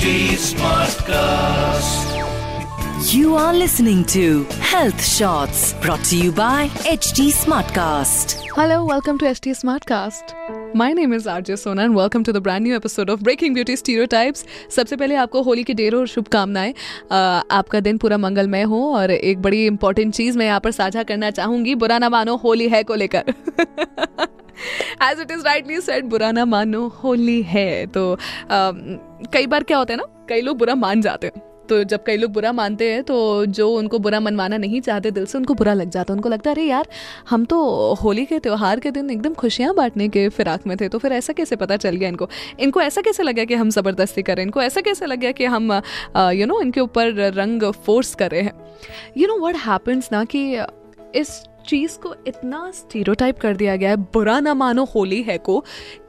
HD Smartcast. You are listening to Health Shots brought to you by HD Smartcast. Hello, welcome to HD Smartcast. My name is RJ Sona and welcome to the brand new episode of Breaking Beauty Stereotypes. सबसे पहले आपको होली की ढेरों शुभकामनाएँ। आपका दिन पूरा मंगलमय हो और एक बड़ी इंपॉर्टेंट चीज़ मैं यहाँ पर साझा करना चाहूँगी। बुरा ना मानो होली है को लेकर। As it is rightly said बुरा ना मानो होली है। तो अम, कई बार क्या होता है ना कई लोग बुरा मान जाते हैं। तो जब कई लोग बुरा मानते हैं तो जो उनको बुरा मनवाना नहीं चाहते, दिल से उनको बुरा लग जाता है। उनको लगता है, अरे यार, हम तो होली के त्यौहार के दिन एकदम खुशियाँ बांटने के फिराक में थे तो फिर ऐसा कैसे पता चल गया इनको? इनको ऐसा कैसे लगा कि हम ज़बरदस्ती करें इनको ऐसा कैसे लग गया कि हम यू नो इनके ऊपर रंग फोर्स कर हैं? यू नो वट हैपन्स ना कि इस चीज़ को इतना स्टीरियोटाइप कर दिया गया है, बुरा ना मानो होली है को,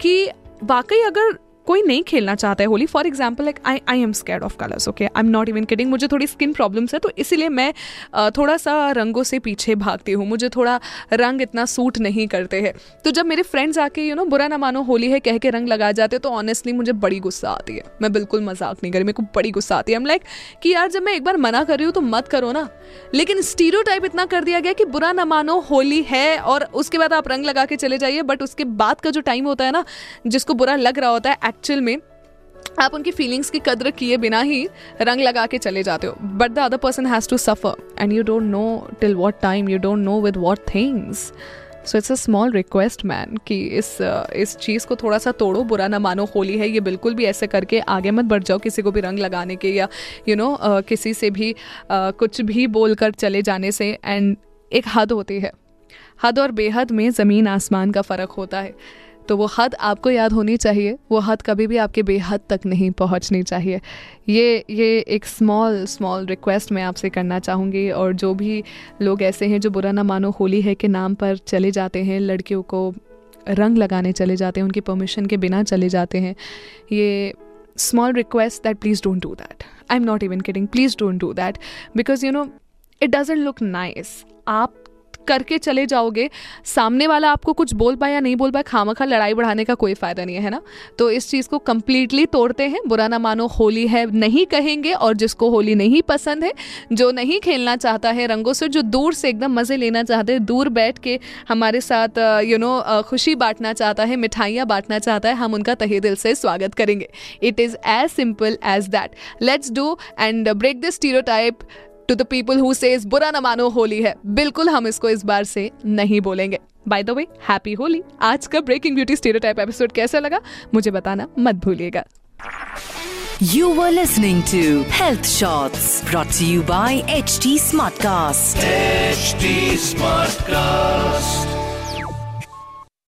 कि वाकई अगर कोई नहीं खेलना चाहता है Holi. For example like I I am scared of colours okay I am not even kidding मुझे थोड़ी स्किन प्रॉब्लम्स है तो इसीलिए मैं थोड़ा सा रंगों से पीछे भागती हूँ। मुझे थोड़ा रंग इतना सूट नहीं करते हैं। तो जब मेरे फ्रेंड्स आके यू नो बुरा ना मानो होली है, कह के रंग लगा जाते तो ऑनेस्टली मुझे बड़ी गुस्सा आती है। मैं बिल्कुल मज़ाक नहीं करी, मेरे को बड़ी गुस्सा आती है। हम लाइक कि यार, जब मैं एक बार मना कर रही हूँ तो मत करो ना। लेकिन स्टीरियो इतना कर दिया गया कि बुरा ना मानो होली है और उसके बाद आप रंग लगा के चले जाइए बट उसके बाद का जो टाइम होता है ना, जिसको बुरा लग रहा होता है एक्चुअल में आप उनकी फीलिंग्स की कद्र किए बिना ही रंग लगा के चले जाते हो। But the other person has to suffer and you don't know till what time you don't know with what things so it's a small request man कि इस uh, इस चीज़ को थोड़ा सा तोड़ो बुरा ना मानो होली है ये बिल्कुल भी ऐसे करके आगे मत बढ़ जाओ किसी को भी रंग लगाने के या यू you नो know, किसी से भी uh, कुछ भी बोल कर चले जाने से एंड एक हद होती है। हद और बेहद में ज़मीन आसमान का फ़र्क होता है। तो वो हद आपको याद होनी चाहिए, वो हद कभी भी आपके बेहद तक नहीं पहुंचनी चाहिए। ये ये एक स्मॉल स्मॉल रिक्वेस्ट मैं आपसे करना चाहूँगी और जो भी लोग ऐसे हैं जो बुरा ना मानो, होली है के नाम पर चले जाते हैं, लड़कियों को रंग लगाने चले जाते हैं, उनकी परमिशन के बिना चले जाते हैं, ये small request that please don't do that I am not even kidding please don't do that because you know it doesn't look nice आप करके चले जाओगे, सामने वाला आपको कुछ बोल पाए या नहीं बोल पाए, खामखा लड़ाई बढ़ाने का कोई फ़ायदा नहीं है ना? तो इस चीज़ को कंप्लीटली तोड़ते हैं। बुरा ना मानो, होली है नहीं कहेंगे और जिसको होली नहीं पसंद है, जो नहीं खेलना चाहता है, रंगों से जो दूर से एकदम मज़े लेना चाहते हैं, दूर बैठ के हमारे साथ यू नो खुशी बांटना चाहता है, मिठाइयाँ बांटना चाहता है, हम उनका तहे दिल से स्वागत करेंगे। It is as simple as that let's do and break this stereotype to the people who says बुरा न मानो होली है. बिल्कुल हम इसको इस बार से नहीं बोलेंगे। By the way happy Holi. आज का ब्रेकिंग ब्यूटी स्टीरियोटाइप एपिसोड कैसा लगा? मुझे बताना मत भूलिएगा। You were listening to health Shots brought to you by HT Smartcast. HD Smartcast.